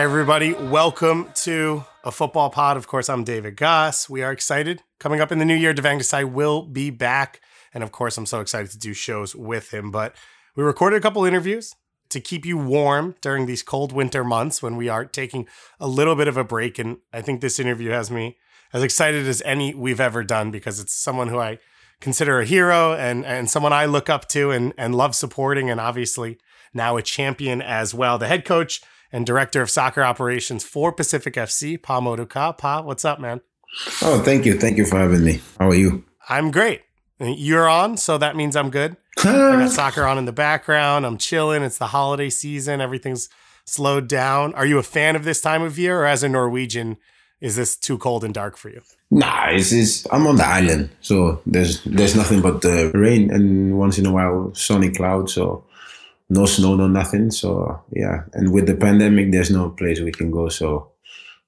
Everybody, welcome to a football pod. Of course, I'm David Gass. We are excited. Coming up in the new year, Devang Desai will be back. And of course, I'm so excited to do shows with him. But we recorded a couple interviews to keep you warm during these cold winter months when we are taking a little bit of a break. And I think this interview has me as excited as any we've ever done because it's someone who I consider a hero and, and someone I look up to and, and love supporting, and obviously now a champion as well. The head coach and Director of Soccer Operations for Pacific FC, Pa-Modou Kah. Pa, what's up, man? Oh, thank you. Thank you for having me. How are you? I'm great. You're on, so that means I'm good. I got soccer on in the background. I'm chilling. It's the holiday season. Everything's slowed down. Are you a fan of this time of year, or as a Norwegian, is this too cold and dark for you? Nah, it's, it's I'm on the island, so there's there's nothing but the rain and once in a while sunny clouds. So no snow, no nothing. So yeah, and with the pandemic, there's no place we can go. So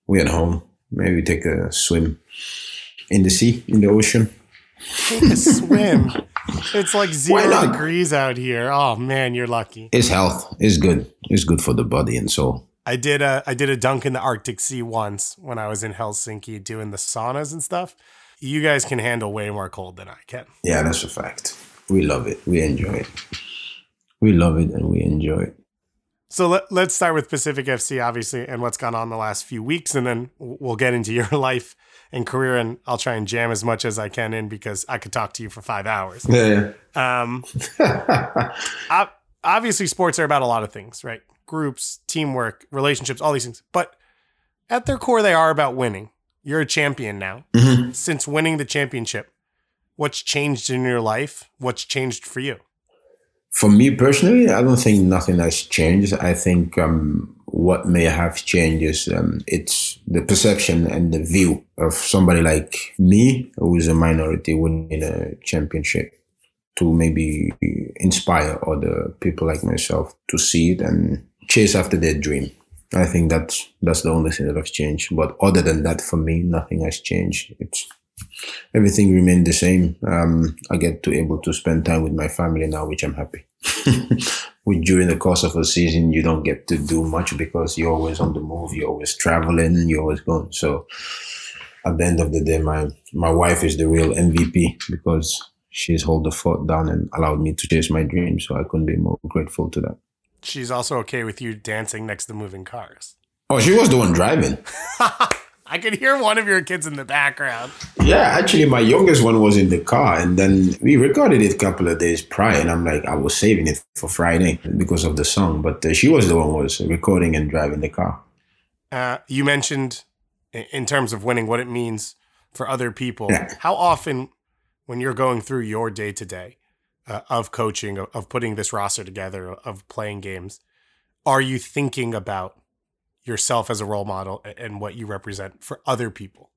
we're at home. Maybe take a swim in the sea, in the ocean. Take a swim. It's like zero degrees out here. Oh man, you're lucky. It's health. It's good. It's good for the body and soul. I did a I did a dunk in the Arctic Sea once when I was in Helsinki doing the saunas and stuff. You guys can handle way more cold than I can. Yeah, that's a fact. We love it. We enjoy it we love it and we enjoy it. So let, let's start with Pacific FC, obviously, and what's gone on the last few weeks, and then we'll get into your life and career, and I'll try and jam as much as I can in because I could talk to you for five hours. Yeah. Um, obviously, sports are about a lot of things, right? Groups, teamwork, relationships, all these things. But at their core, they are about winning. You're a champion now. Mm-hmm. Since winning the championship, what's changed in your life? What's changed for you? For me personally, I don't think nothing has changed. I think um, what may have changed is um, it's the perception and the view of somebody like me, who is a minority winning a championship, to maybe inspire other people like myself to see it and chase after their dream. I think that's that's the only thing that has changed. But other than that, for me, nothing has changed. It's everything remained the same. Um, I get to able to spend time with my family now, which I'm happy. with during the course of a season, you don't get to do much because you're always on the move, you're always traveling, you're always going. So at the end of the day, my my wife is the real MVP because she's hold the fort down and allowed me to chase my dreams. So I couldn't be more grateful to that. She's also okay with you dancing next to moving cars. Oh, she was the one driving. I could hear one of your kids in the background. Yeah, actually, my youngest one was in the car, and then we recorded it a couple of days prior. And I'm like, I was saving it for Friday because of the song, but uh, she was the one who was recording and driving the car. Uh, you mentioned, in terms of winning, what it means for other people. Yeah. How often, when you're going through your day to day of coaching, of, of putting this roster together, of playing games, are you thinking about yourself as a role model and what you represent for other people?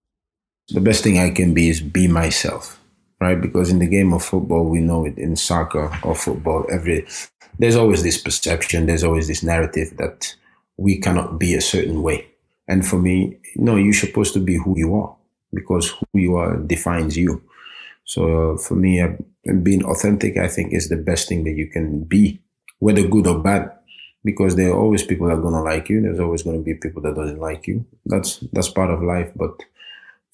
The best thing I can be is be myself, right? Because in the game of football, we know it in soccer or football, every there's always this perception, there's always this narrative that we cannot be a certain way. And for me, no, you're supposed to be who you are because who you are defines you. So for me, uh, being authentic, I think, is the best thing that you can be, whether good or bad, because there are always people that are gonna like you. There's always gonna be people that doesn't like you. That's that's part of life. But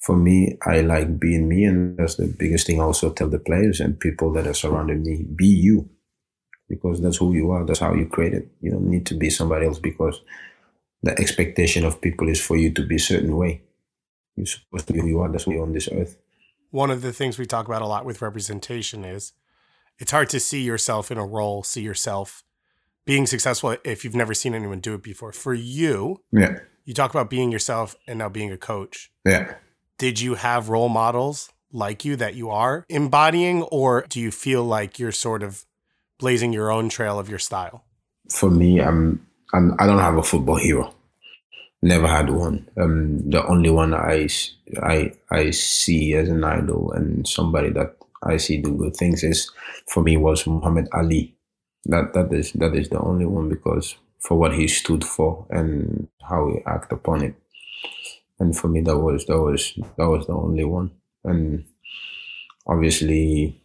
for me, I like being me, and that's the biggest thing. I also tell the players and people that are surrounding me: be you, because that's who you are. That's how you create it. You don't need to be somebody else because the expectation of people is for you to be a certain way. You're supposed to be who you are. That's why you're on this earth one of the things we talk about a lot with representation is it's hard to see yourself in a role, see yourself being successful if you've never seen anyone do it before. For you, yeah. You talk about being yourself and now being a coach. Yeah. Did you have role models like you that you are embodying or do you feel like you're sort of blazing your own trail of your style? For me, I'm, I'm I don't have a football hero. Never had one. Um, the only one I, I, I see as an idol and somebody that I see do good things is, for me, was Muhammad Ali. That that is that is the only one because for what he stood for and how he acted upon it. And for me, that was that was that was the only one. And obviously,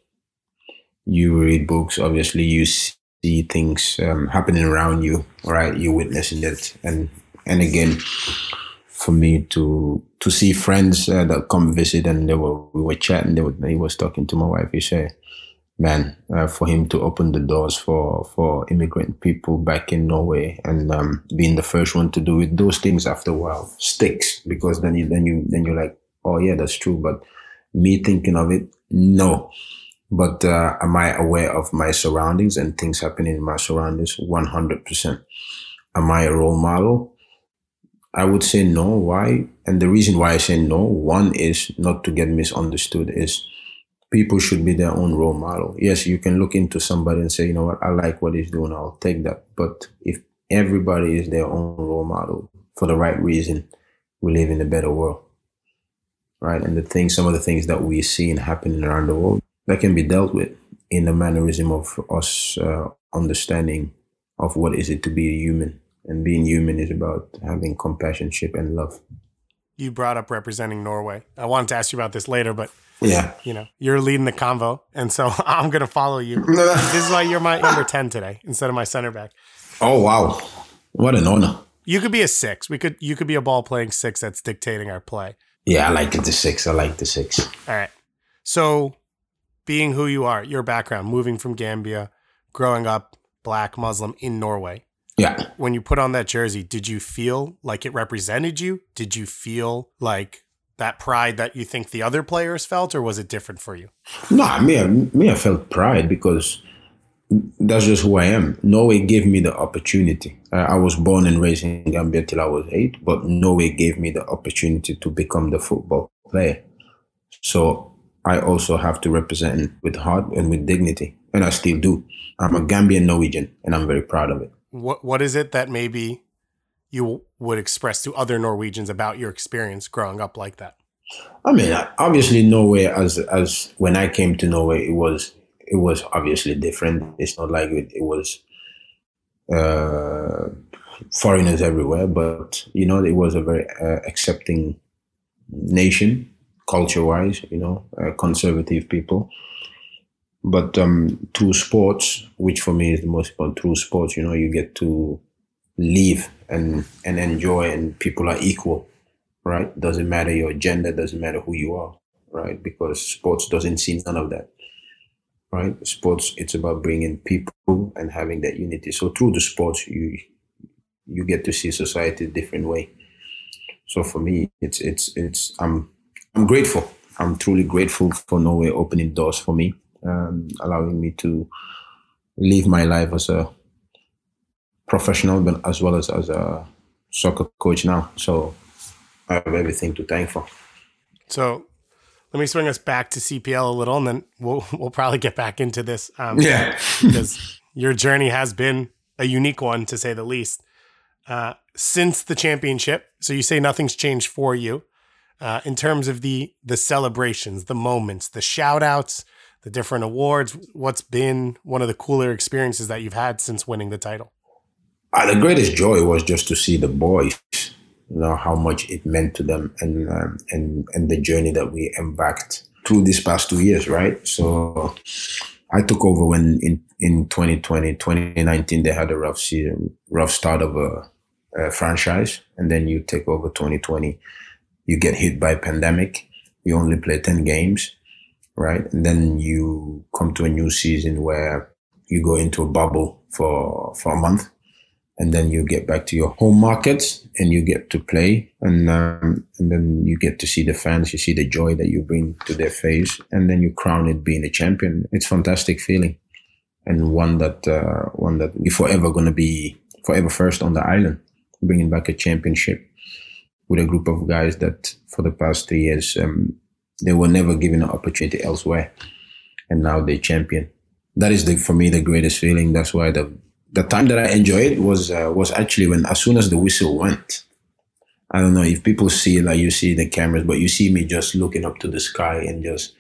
you read books. Obviously, you see things um, happening around you. Right, you witnessing it, and and again for me to to see friends uh, that come visit and they were we were chatting they were, he was talking to my wife he said man uh, for him to open the doors for for immigrant people back in Norway and um, being the first one to do it. Those things after a while sticks because then you then you then you're like oh yeah that's true. But me thinking of it no. But uh, am I aware of my surroundings and things happening in my surroundings? 100% am I a role model? I would say no. Why? And the reason why I say no, one is not to get misunderstood, is people should be their own role model. Yes, you can look into somebody and say, you know what, I like what he's doing, I'll take that. But if everybody is their own role model for the right reason, we live in a better world. Right? And the things, some of the things that we see and happening around the world, that can be dealt with in the mannerism of us uh, understanding of what is it to be a human and being human is about having compassion, ship, and love. You brought up representing Norway. I wanted to ask you about this later, but yeah, you know, you're leading the convo, and so I'm going to follow you. this is why you're my number ten today instead of my center back. Oh wow, what an honor! You could be a six. We could. You could be a ball playing six that's dictating our play. Yeah, I like the six. I like the six. All right. So, being who you are, your background, moving from Gambia, growing up black Muslim in Norway, yeah. When you put on that jersey, did you feel like it represented you? Did you feel like that pride that you think the other players felt, or was it different for you? No, me, me, I felt pride because that's just who I am. Norway gave me the opportunity. I was born and raised in Gambia till I was eight, but Norway gave me the opportunity to become the football player. So I also have to represent with heart and with dignity, and I still do. I'm a Gambian Norwegian, and I'm very proud of it what what is it that maybe you would express to other Norwegians about your experience growing up like that? I mean, obviously, Norway as as when I came to Norway, it was it was obviously different. It's not like it, it was uh, foreigners everywhere, but you know, it was a very uh, accepting nation, culture wise. You know, uh, conservative people. But um, through sports, which for me is the most important, through sports, you know, you get to live and and enjoy, and people are equal, right? Doesn't matter your gender, doesn't matter who you are, right? Because sports doesn't see none of that, right? Sports, it's about bringing people and having that unity. So through the sports, you you get to see society a different way. So for me, it's it's it's I'm I'm grateful. I'm truly grateful for Norway opening doors for me um, allowing me to live my life as a professional, but as well as as a soccer coach now. So I have everything to thank for. So let me swing us back to CPL a little, and then we'll we'll probably get back into this. Um, yeah, because your journey has been a unique one to say the least. Uh, since the championship, so you say nothing's changed for you uh, in terms of the the celebrations, the moments, the shout outs, the different awards. What's been one of the cooler experiences that you've had since winning the title? Uh, the greatest joy was just to see the boys, you know, how much it meant to them and um, and and the journey that we embarked through these past two years, right? So I took over when in, in 2020, 2019, they had a rough season, rough start of a, a franchise. And then you take over 2020, you get hit by pandemic. You only play 10 games, right? And then you come to a new season where you go into a bubble for, for a month and then you get back to your home market and you get to play and um, and then you get to see the fans you see the joy that you bring to their face and then you crown it being a champion. It's fantastic feeling and one that uh, one that we're forever going to be forever first on the island bringing back a championship with a group of guys that for the past three years um, they were never given an opportunity elsewhere and now they're champion. That is the for me the greatest feeling. That's why the the time that I enjoyed was uh, was actually when as soon as the whistle went. I don't know if people see like you see the cameras, but you see me just looking up to the sky and just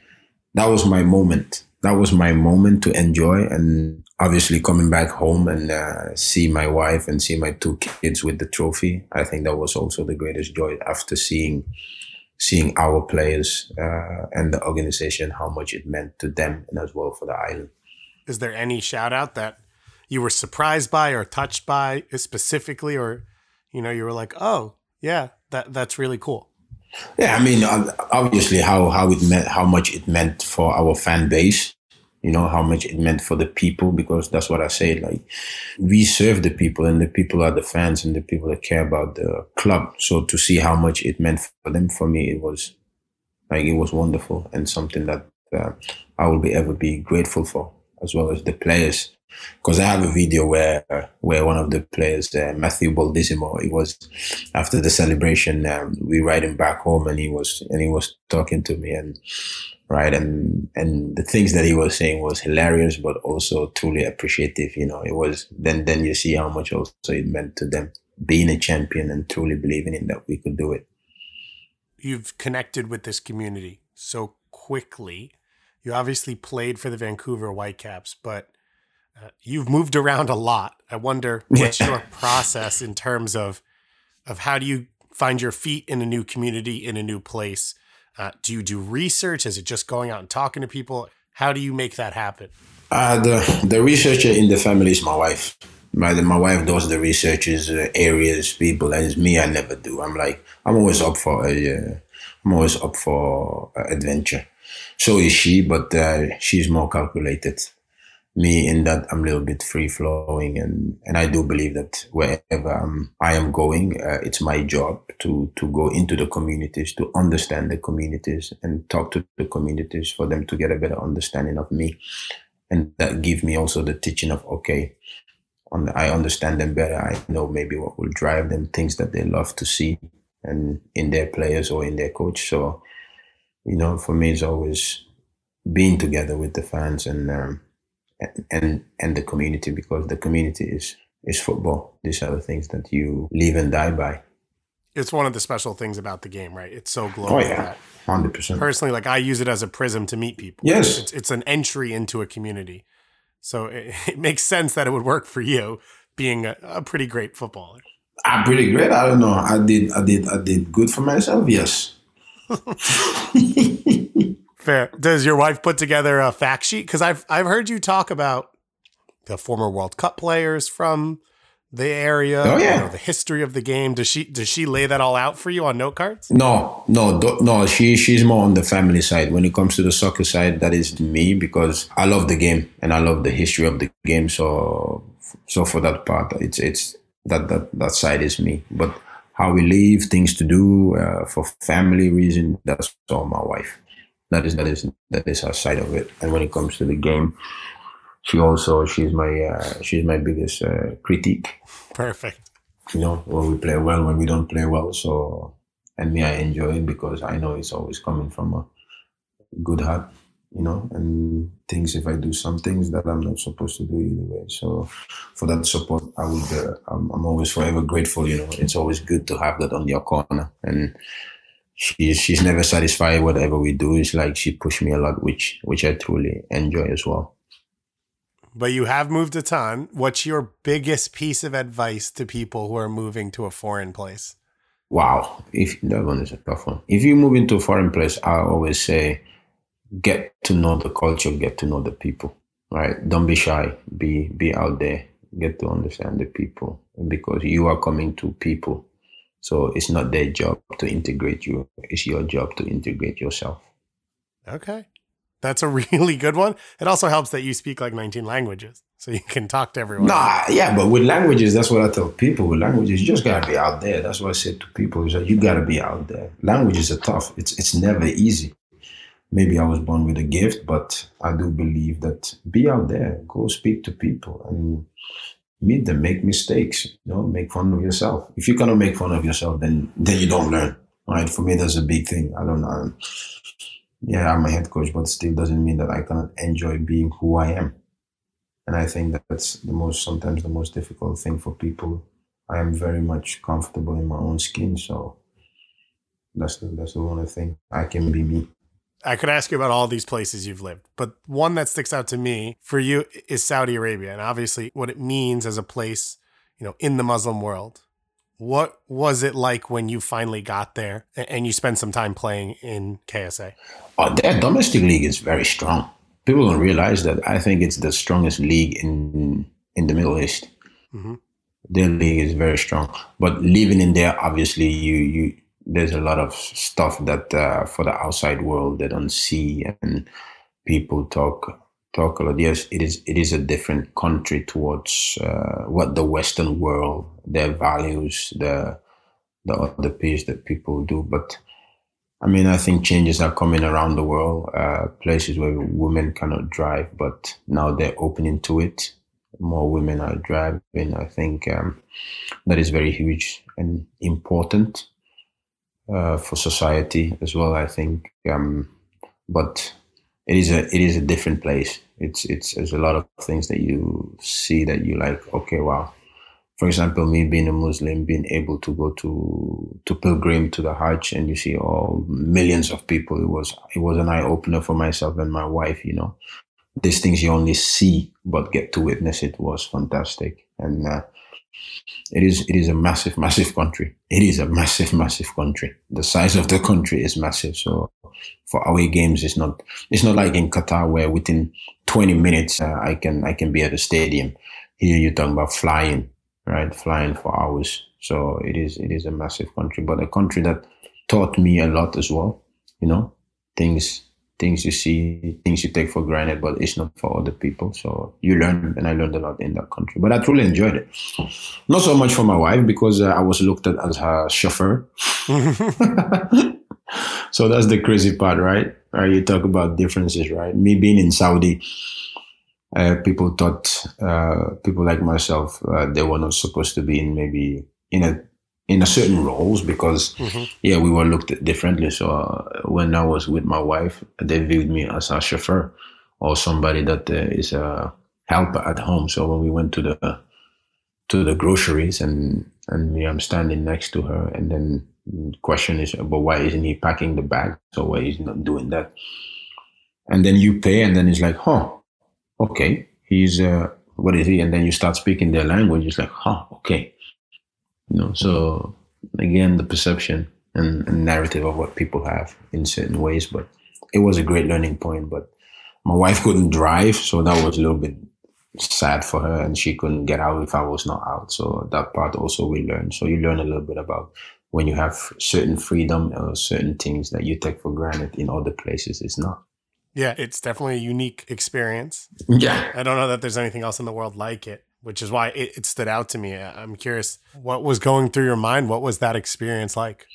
that was my moment. That was my moment to enjoy and obviously coming back home and uh, see my wife and see my two kids with the trophy. I think that was also the greatest joy after seeing seeing our players uh, and the organization how much it meant to them and as well for the island. Is there any shout out that you were surprised by or touched by specifically, or you know, you were like, oh yeah, that that's really cool. Yeah, I mean, obviously, how how it meant, how much it meant for our fan base. You know how much it meant for the people because that's what I say. Like we serve the people, and the people are the fans, and the people that care about the club. So to see how much it meant for them, for me, it was like it was wonderful and something that uh, I will be ever be grateful for, as well as the players because I have a video where where one of the players, uh, Matthew Baldisimo, he was after the celebration, um, we ride him back home, and he was and he was talking to me, and right, and and the things that he was saying was hilarious, but also truly appreciative. You know, it was then then you see how much also it meant to them being a champion and truly believing in that we could do it. You've connected with this community so quickly. You obviously played for the Vancouver Whitecaps, but uh, you've moved around a lot. I wonder what's your process in terms of of how do you find your feet in a new community in a new place? Uh, do you do research? Is it just going out and talking to people? How do you make that happen? Uh, the the researcher in the family is my wife. My my wife does the researches, uh, areas, people, and it's me. I never do. I'm like I'm always up for a uh, I'm always up for adventure. So is she, but uh, she's more calculated me in that I'm a little bit free flowing and, and I do believe that wherever I'm, I am going, uh, it's my job to, to go into the communities, to understand the communities and talk to the communities for them to get a better understanding of me. And that give me also the teaching of, okay, on, I understand them better. I know maybe what will drive them, things that they love to see and in their players or in their coach. So, you know, for me, it's always being together with the fans and, um, and and the community because the community is is football. These are the things that you live and die by. It's one of the special things about the game, right? It's so oh, global. Oh yeah, hundred percent. Personally, like I use it as a prism to meet people. Yes, it's, it's an entry into a community, so it, it, makes sense that it would work for you, being a, a pretty great footballer. I'm pretty great. I don't know. I did. I did. I did good for myself. Yes. Fair. Does your wife put together a fact sheet? Because I've I've heard you talk about the former World Cup players from the area. Oh yeah. You know, the history of the game. Does she does she lay that all out for you on note cards? No, no, no. She she's more on the family side. When it comes to the soccer side, that is me because I love the game and I love the history of the game. So so for that part, it's it's that that that side is me. But how we live, things to do uh, for family reason, that's all my wife that is that is that is her side of it. And when it comes to the game, she also she's my uh, she's my biggest uh, critique. Perfect. You know when we play well, when we don't play well. So and me, I enjoy it because I know it's always coming from a good heart. You know, and things if I do some things that I'm not supposed to do either way. So for that support, I would uh, I'm, I'm always forever grateful. You know, it's always good to have that on your corner and she's she's never satisfied whatever we do. It's like she pushed me a lot, which which I truly enjoy as well. But you have moved a ton. What's your biggest piece of advice to people who are moving to a foreign place? Wow, if that one is a tough one. If you move into a foreign place, I always say get to know the culture, get to know the people. Right? Don't be shy. Be be out there. Get to understand the people because you are coming to people. So it's not their job to integrate you. It's your job to integrate yourself. Okay. That's a really good one. It also helps that you speak like 19 languages, so you can talk to everyone. Nah, yeah, but with languages, that's what I tell people. With languages, you just gotta be out there. That's what I said to people: is that you gotta be out there. Languages are tough. It's it's never easy. Maybe I was born with a gift, but I do believe that be out there, go speak to people, and meet them, make mistakes. You know, make fun of yourself. If you cannot make fun of yourself, then then you don't learn. Right? For me, that's a big thing. I don't know yeah, I'm a head coach, but still doesn't mean that I cannot enjoy being who I am. And I think that that's the most, sometimes the most difficult thing for people. I am very much comfortable in my own skin. So that's the, that's the only thing I can be me. I could ask you about all these places you've lived, but one that sticks out to me for you is Saudi Arabia and obviously what it means as a place, you know, in the Muslim world. What was it like when you finally got there and you spent some time playing in KSA? Oh, their domestic league is very strong. People don't realize that. I think it's the strongest league in in the Middle East. Mm-hmm. Their league is very strong. But living in there, obviously, you you there's a lot of stuff that uh, for the outside world they don't see, and people talk talk a lot. Yes, it is it is a different country towards uh, what the Western world, their values, the the other piece that people do. But I mean, I think changes are coming around the world. Uh, places where women cannot drive, but now they're opening to it. More women are driving. I think um, that is very huge and important uh, for society as well. I think, um, but it is a it is a different place. It's it's there's a lot of things that you see that you like. Okay, wow. For example, me being a Muslim, being able to go to to pilgrim to the Hajj, and you see all millions of people. It was it was an eye opener for myself and my wife. You know, these things you only see but get to witness it was fantastic, and uh, it is it is a massive, massive country. It is a massive, massive country. The size of the country is massive. So for away games, it's not it's not like in Qatar where within 20 minutes uh, I can I can be at the stadium. Here you're talking about flying, right? Flying for hours. So it is it is a massive country, but a country that taught me a lot as well. You know, things things you see, things you take for granted, but it's not for other people. So you learn, and I learned a lot in that country. But I truly enjoyed it. Not so much for my wife because uh, I was looked at as her chauffeur. so that's the crazy part, right? Right? You talk about differences, right? Me being in Saudi, uh, people thought uh, people like myself uh, they were not supposed to be in maybe in a in a certain roles because mm-hmm. yeah we were looked at differently. So uh, when i was with my wife they viewed me as a chauffeur or somebody that uh, is a helper at home. So when we went to the to the groceries and and me i'm standing next to her and then the question is but why isn't he packing the bag? So why he's not doing that? And then you pay and then it's like huh okay he's uh what is he? And then you start speaking their language. It's like huh okay you know, so again, the perception and, and narrative of what people have in certain ways. But it was a great learning point. But my wife couldn't drive, so that was a little bit sad for her, and she couldn't get out if I was not out. So that part also we learned. So you learn a little bit about when you have certain freedom or certain things that you take for granted in other places. It's not. Yeah, it's definitely a unique experience. Yeah. I don't know that there's anything else in the world like it which is why it, it stood out to me. I'm curious what was going through your mind. What was that experience like?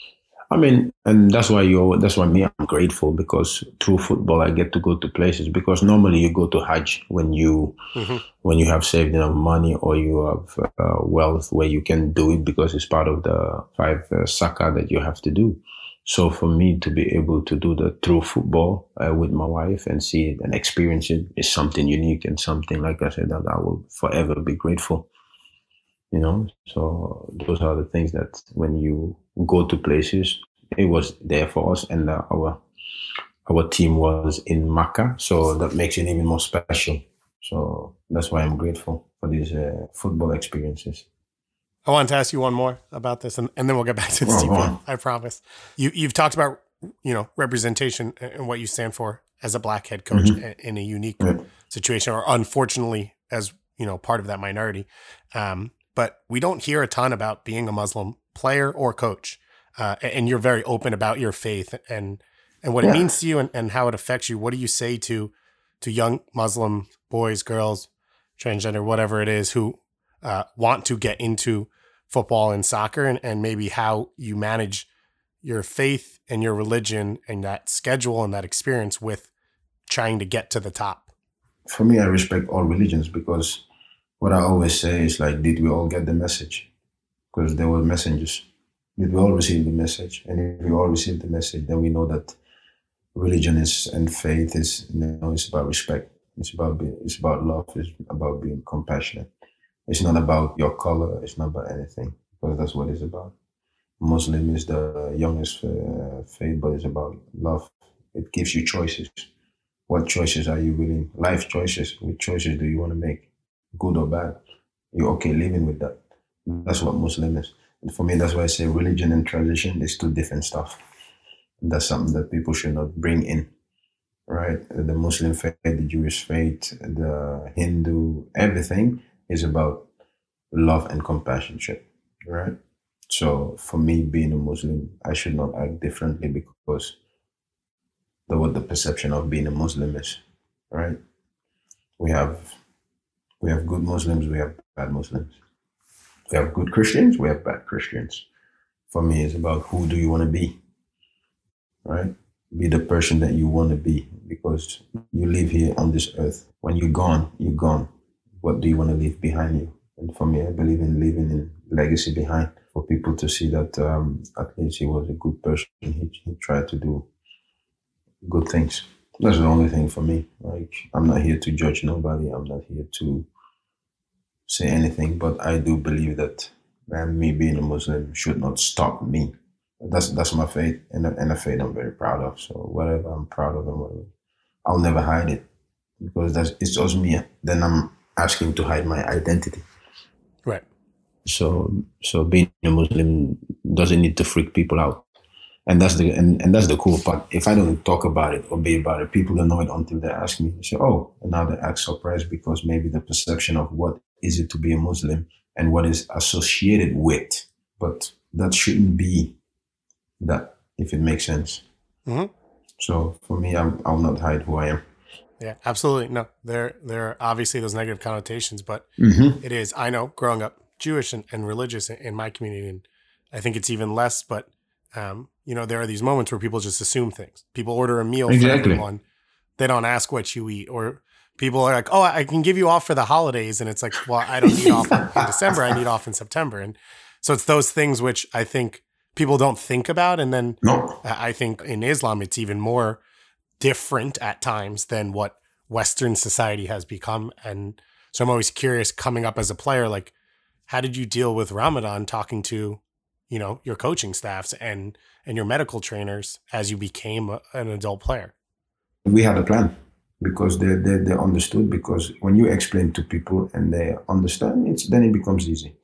I mean, and that's why you. That's why me. I'm grateful because through football I get to go to places. Because normally you go to Hajj when you mm-hmm. when you have saved enough money or you have uh, wealth where you can do it because it's part of the five uh, that you have to do. So for me to be able to do the true football uh, with my wife and see it and experience it is something unique and something, like I said, that I will forever be grateful. You know, so those are the things that when you go to places, it was there for us, and uh, our our team was in Makkah, so that makes it even more special. So that's why I'm grateful for these uh, football experiences. I wanted to ask you one more about this, and, and then we'll get back to the team. I promise. You you've talked about you know representation and what you stand for as a black head coach mm-hmm. in a unique situation, or unfortunately, as you know, part of that minority. Um, but we don't hear a ton about being a Muslim player or coach. Uh, and you're very open about your faith and and what yeah. it means to you and, and how it affects you. What do you say to to young Muslim boys, girls, transgender, whatever it is, who uh, want to get into football and soccer, and, and maybe how you manage your faith and your religion and that schedule and that experience with trying to get to the top? For me, I respect all religions because what I always say is like, did we all get the message? Because there were messengers. Did we all receive the message? And if we all receive the message, then we know that religion is and faith is you know it's about respect. It's about being, it's about love. It's about being compassionate. It's not about your color. It's not about anything because that's what it's about. Muslim is the youngest uh, faith, but it's about love. It gives you choices. What choices are you willing? Life choices. What choices do you want to make? Good or bad? You're okay living with that. That's what Muslim is. And for me, that's why I say religion and tradition is two different stuff. That's something that people should not bring in, right? The Muslim faith, the Jewish faith, the Hindu, everything is about love and compassion, right? So for me, being a Muslim, I should not act differently because the what the perception of being a Muslim is, right? We have we have good Muslims, we have bad Muslims. We have good Christians, we have bad Christians. For me, it's about who do you want to be, right? Be the person that you want to be because you live here on this earth. When you're gone, you're gone. What do you want to leave behind you? And for me, I believe in leaving a legacy behind for people to see that um, at least he was a good person. He, he tried to do good things. That's the only thing for me. Like I'm not here to judge nobody. I'm not here to say anything, but I do believe that man, me being a Muslim should not stop me. That's that's my faith, and a, and a faith I'm very proud of. So whatever I'm proud of, and whatever, I'll never hide it because that's it's just me. Then I'm asking to hide my identity. Right. So so being a Muslim doesn't need to freak people out. And that's the and, and that's the cool part. If I don't talk about it or be about it, people don't know it until they ask me. They say, Oh, and now they act surprised because maybe the perception of what is it to be a Muslim and what is associated with. But that shouldn't be that, if it makes sense. Mm-hmm. So for me, I'm, I'll not hide who I am. Yeah, absolutely. No, there there are obviously those negative connotations, but mm-hmm. it is. I know growing up Jewish and, and religious in, in, my community, and I think it's even less. But um, you know, there are these moments where people just assume things. People order a meal exactly. for everyone, they don't ask what you eat, or people are like, "Oh, I can give you off for the holidays," and it's like, "Well, I don't need off in December. I need off in September." And so it's those things which I think people don't think about, and then no. I think in Islam it's even more different at times than what Western society has become. And so I'm always curious, coming up as a player, like how did you deal with Ramadan talking to, you know, your coaching staffs and and your medical trainers as you became a, an adult player? We had a plan because they, they they understood because when you explain to people and they understand it's then it becomes easy.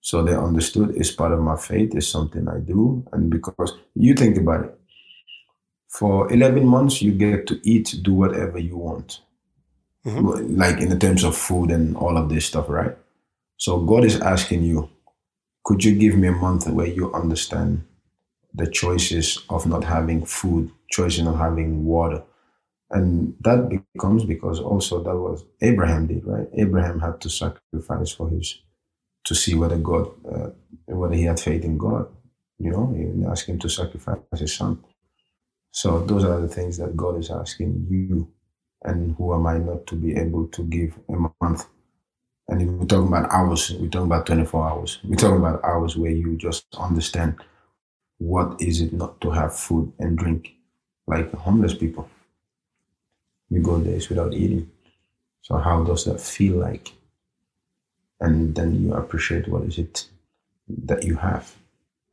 So they understood it's part of my faith, it's something I do. And because you think about it, for 11 months, you get to eat, do whatever you want. Mm-hmm. Like in the terms of food and all of this stuff, right? So God is asking you, could you give me a month where you understand the choices of not having food, choices of not having water? And that becomes because also that was Abraham did, right? Abraham had to sacrifice for his, to see whether God, uh, whether he had faith in God. You know, he asked him to sacrifice his son. So those are the things that God is asking you. And who am I not to be able to give a month and if we're talking about hours, we're talking about 24 hours. We're talking about hours where you just understand what is it not to have food and drink like homeless people. You go days without eating. So how does that feel like? And then you appreciate what is it that you have.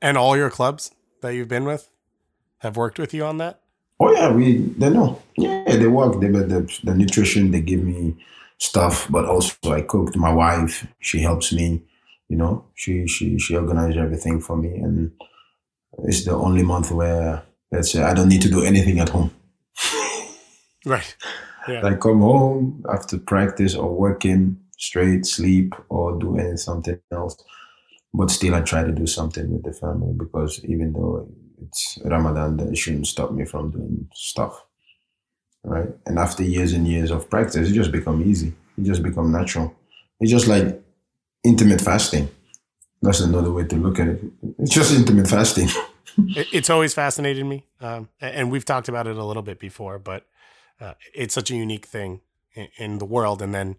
And all your clubs that you've been with have worked with you on that? Oh yeah, we they know. Yeah, they work. They the, the nutrition. They give me stuff, but also I cooked. My wife, she helps me. You know, she she she organized everything for me, and it's the only month where let's say I don't need to do anything at home. Right. Yeah. I come home after practice or working straight, sleep or do any something else. But still, I try to do something with the family because even though it's Ramadan, it shouldn't stop me from doing stuff. Right. And after years and years of practice, it just become easy. It just become natural. It's just like intimate fasting. That's another way to look at it. It's just intimate fasting. it's always fascinated me, um, and we've talked about it a little bit before. But uh, it's such a unique thing in, in, the world, and then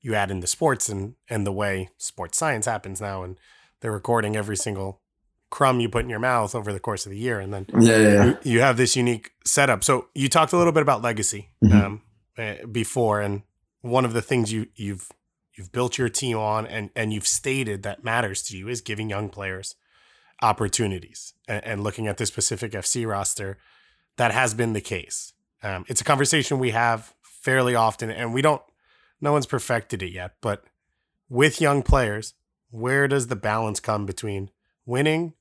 you add in the sports and and the way sports science happens now, and they're recording every single crumb you put in your mouth over the course of the year, and then yeah, yeah, yeah. You, you, have this unique setup. So you talked a little bit about legacy mm-hmm. um, uh, before, and one of the things you you've you've built your team on and and you've stated that matters to you is giving young players opportunities and, and looking at the Pacific FC roster that has been the case um, it's a conversation we have fairly often and we don't no one's perfected it yet but with young players where does the balance come between winning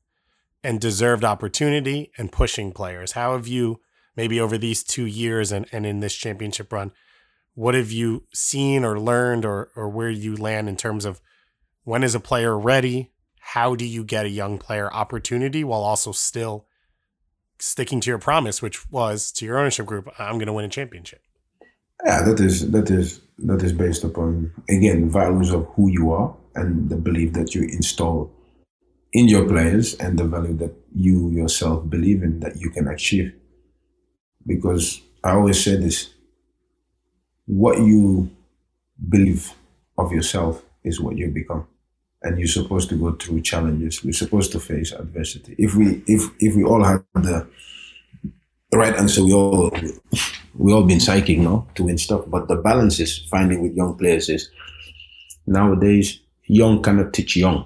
and deserved opportunity and pushing players how have you maybe over these two years and, and in this championship run what have you seen or learned or or where you land in terms of when is a player ready? How do you get a young player opportunity while also still sticking to your promise, which was to your ownership group, I'm going to win a championship? Yeah, that is that is that is based upon again values of who you are and the belief that you install in your players and the value that you yourself believe in that you can achieve. Because I always say this what you believe of yourself is what you become. And you're supposed to go through challenges. We're supposed to face adversity. If we if if we all had the right answer we all we all been psychic no to win stuff. But the balance is finding with young players is nowadays young cannot teach young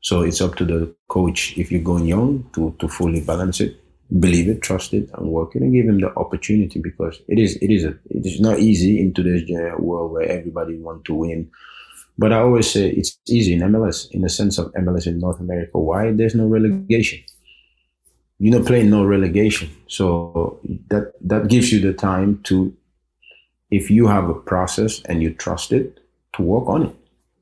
so it's up to the coach if you're going young to to fully balance it believe it, trust it, and work it, and give him the opportunity because it is it is a, it is not easy in today's world where everybody want to win. But I always say it's easy in MLS in the sense of MLS in North America. Why there's no relegation? You're not playing no relegation, so that that gives you the time to, if you have a process and you trust it, to work on it.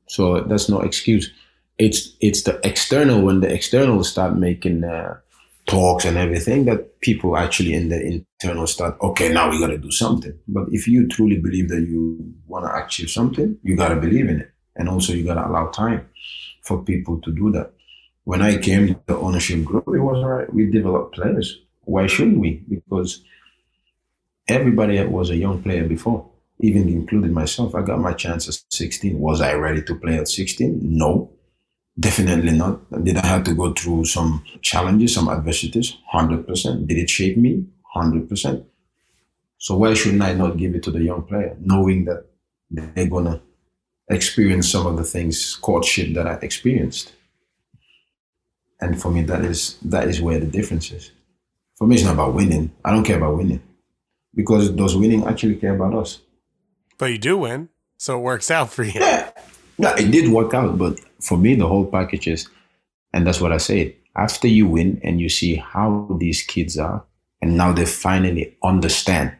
So that's no excuse. It's it's the external when the external start making. Uh, talks and everything that people actually in the internal start okay now we got to do something. But if you truly believe that you want to achieve something you got to believe in it. And also you got to allow time for people to do that. When i came to the ownership group it was all right. We developed players. Why shouldn't we? Because everybody was a young player before even including myself. I got my chance at 16 was i ready to play at 16 no Definitely not. Did I have to go through some challenges, some adversities? 100%. Did it shape me? 100%. So why shouldn't I not give it to the young player, knowing that they're going to experience some of the things, courtship that I experienced? And for me, that is that is where the difference is. For me, it's not about winning. I don't care about winning because those winning actually care about us. But you do win, so it works out for you. Yeah, yeah, it did work out, but for me, the whole package is, and that's what I said. After you win and you see how these kids are, and now they finally understand.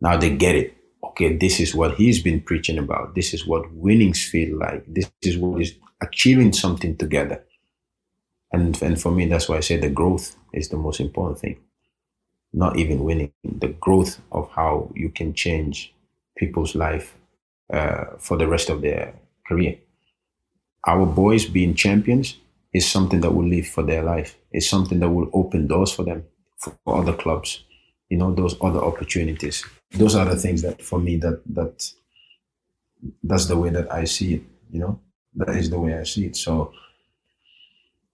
Now they get it. Okay, this is what he's been preaching about. This is what winnings feel like. This is what is achieving something together. And and for me, that's why I say the growth is the most important thing. Not even winning, the growth of how you can change people's life uh, for the rest of their career. Our boys being champions is something that will live for their life. It's something that will open doors for them for other clubs. You know, those other opportunities. Those are the things that for me that that that's the way that I see it. You know, that is the way I see it. So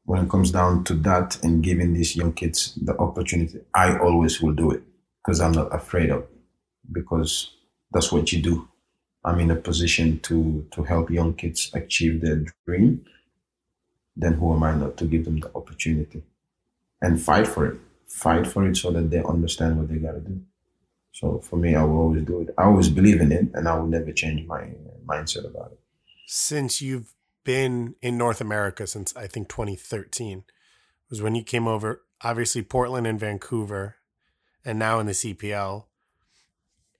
when it comes down to that and giving these young kids the opportunity, I always will do it because I'm not afraid of because that's what you do. I'm in a position to to help young kids achieve their dream, then who am I not to give them the opportunity and fight for it? Fight for it so that they understand what they got to do. So for me, I will always do it. I always believe in it, and I will never change my mindset about it. Since you've been in North America since I think 2013 was when you came over. Obviously, Portland and Vancouver, and now in the CPL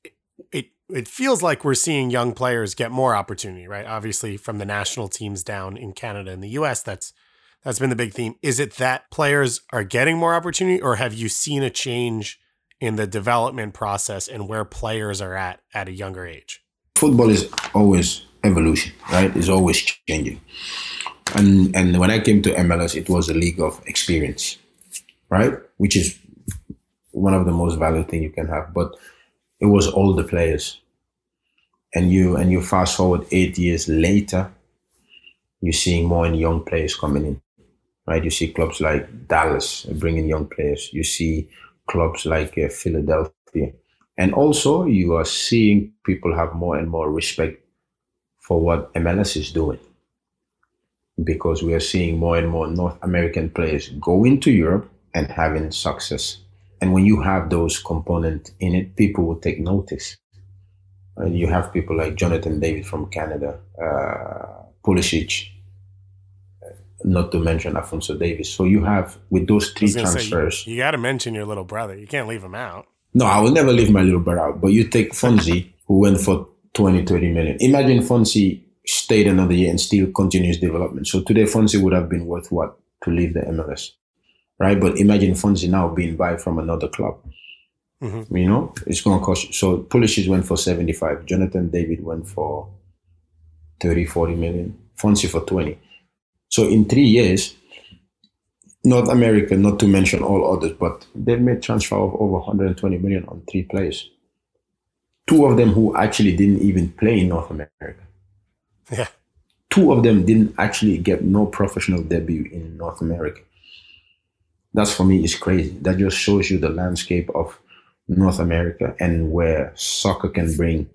it it feels like we're seeing young players get more opportunity, right? Obviously, from the national teams down in Canada and the U.S., that's that's been the big theme. Is it that players are getting more opportunity, or have you seen a change in the development process and where players are at at a younger age? Football is always evolution, right? It's always changing. And and when I came to MLS, it was a league of experience, right? Which is one of the most valuable thing you can have. But it was all the players. And you and you fast forward eight years later, you're seeing more and young players coming in. Right? You see clubs like Dallas bringing young players. You see clubs like uh, Philadelphia. And also you are seeing people have more and more respect for what MLS is doing. Because we are seeing more and more North American players go into Europe and having success. And when you have those components in it, people will take notice. And you have people like Jonathan David from Canada, uh, Pulisic, not to mention Alphonso Davies. So you have with those three transfers. Say, you, you got to mention your little brother. You can't leave him out. No, I will never leave my little brother out. But you take Fonzie, who went for 20, 30 million. Imagine Fonzie stayed another year and still continues development. So today Fonzie would have been worth what to leave the MLS right? But imagine Fonzie now being buy from another club. Mm-hmm. You know, it's going to cost. You. So Pulisic went for 75. Jonathan David went for 30, 40 million. Fonzie for 20. So in three years, North America, not to mention all others, but they've made transfer of over 120 million on three players. Two of them who actually didn't even play in North America. Yeah. Two of them didn't actually get no professional debut in North America that's for me is crazy. That just shows you the landscape of North America and where soccer can bring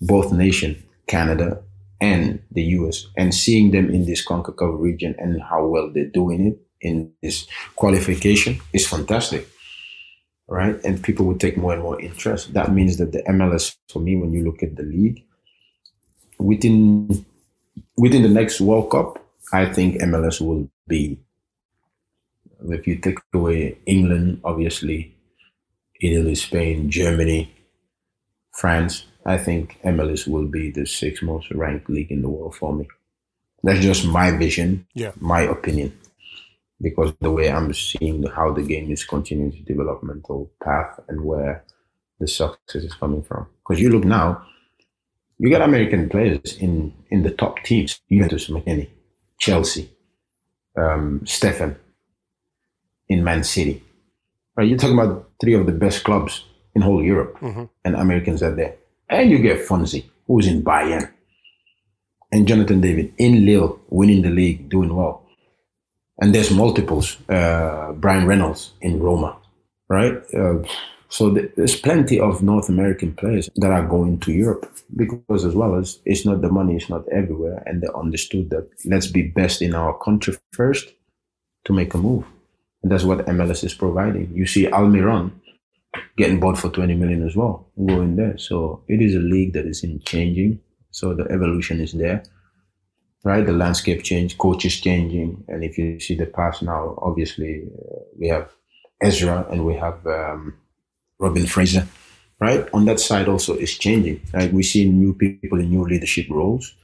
both nation, Canada and the US, and seeing them in this CONCACAF region and how well they're doing it in this qualification is fantastic. Right? And people will take more and more interest. That means that the MLS, for me, when you look at the league, within within the next World Cup, I think MLS will be if you take away England, obviously, Italy, Spain, Germany, France, I think MLS will be the sixth most ranked league in the world for me. That's just my vision, yeah. my opinion, because the way I'm seeing how the game is continuing its developmental path and where the success is coming from. Because you look now, you got American players in in the top teams: Juventus, McKennie, Chelsea, um, Steffen, in Man City. Right? You're talking about three of the best clubs in whole Europe, mm-hmm. and Americans are there. And you get Fonzie, who's in Bayern, and Jonathan David in Lille, winning the league, doing well. And there's multiples. Uh, Bryan Reynolds in Roma, right? Uh, so there's plenty of North American players that are going to Europe because, as well as it's not the money, it's not everywhere, and they understood that let's be best in our country first to make a move. And that's what MLS is providing. You see Almiron getting bought for 20 million as well, going there. So it is a league that is in changing. So the evolution is there, right? The landscape change, coaches changing. And if you see the past now, obviously uh, we have Ezra and we have um, Robin Fraser, right? On that side also is changing. Like We see new people in new leadership roles.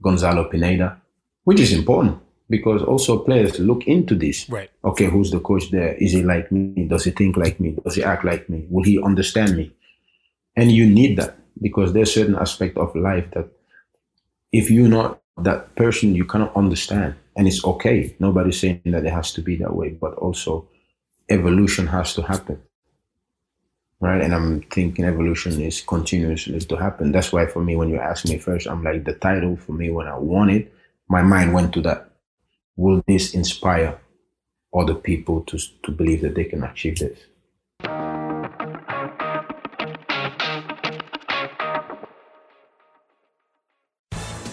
Gonzalo Pineda, which is important because also players look into this. Right. Okay, who's the coach there? Is he like me? Does he think like me? Does he act like me? Will he understand me? And you need that because there's certain aspect of life that if you're not that person, you cannot understand. And it's okay. Nobody's saying that it has to be that way, but also evolution has to happen. Right. And I'm thinking evolution is continuously to happen. That's why for me, when you ask me first, I'm like the title for me when I won it, my mind went to that will this inspire other people to, to believe that they can achieve this?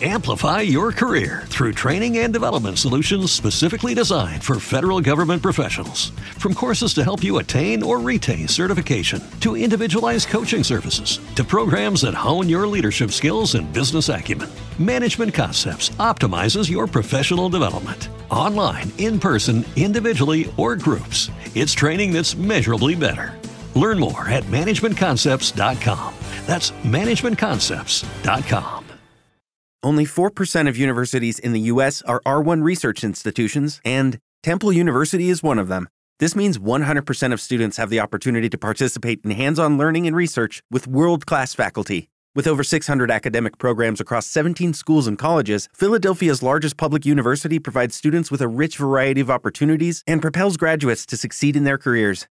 Amplify your career through training and development solutions specifically designed for federal government professionals. From courses to help you attain or retain certification, to individualized coaching services, to programs that hone your leadership skills and business acumen, Management Concepts optimizes your professional development. Online, in person, individually, or groups, it's training that's measurably better. Learn more at managementconcepts.com That's managementconcepts.com. Only 4% of universities in the U.S. are R1 research institutions, and Temple University is one of them. This means 100% of students have the opportunity to participate in hands on learning and research with world class faculty. With over 600 academic programs across 17 schools and colleges, Philadelphia's largest public university provides students with a rich variety of opportunities and propels graduates to succeed in their careers.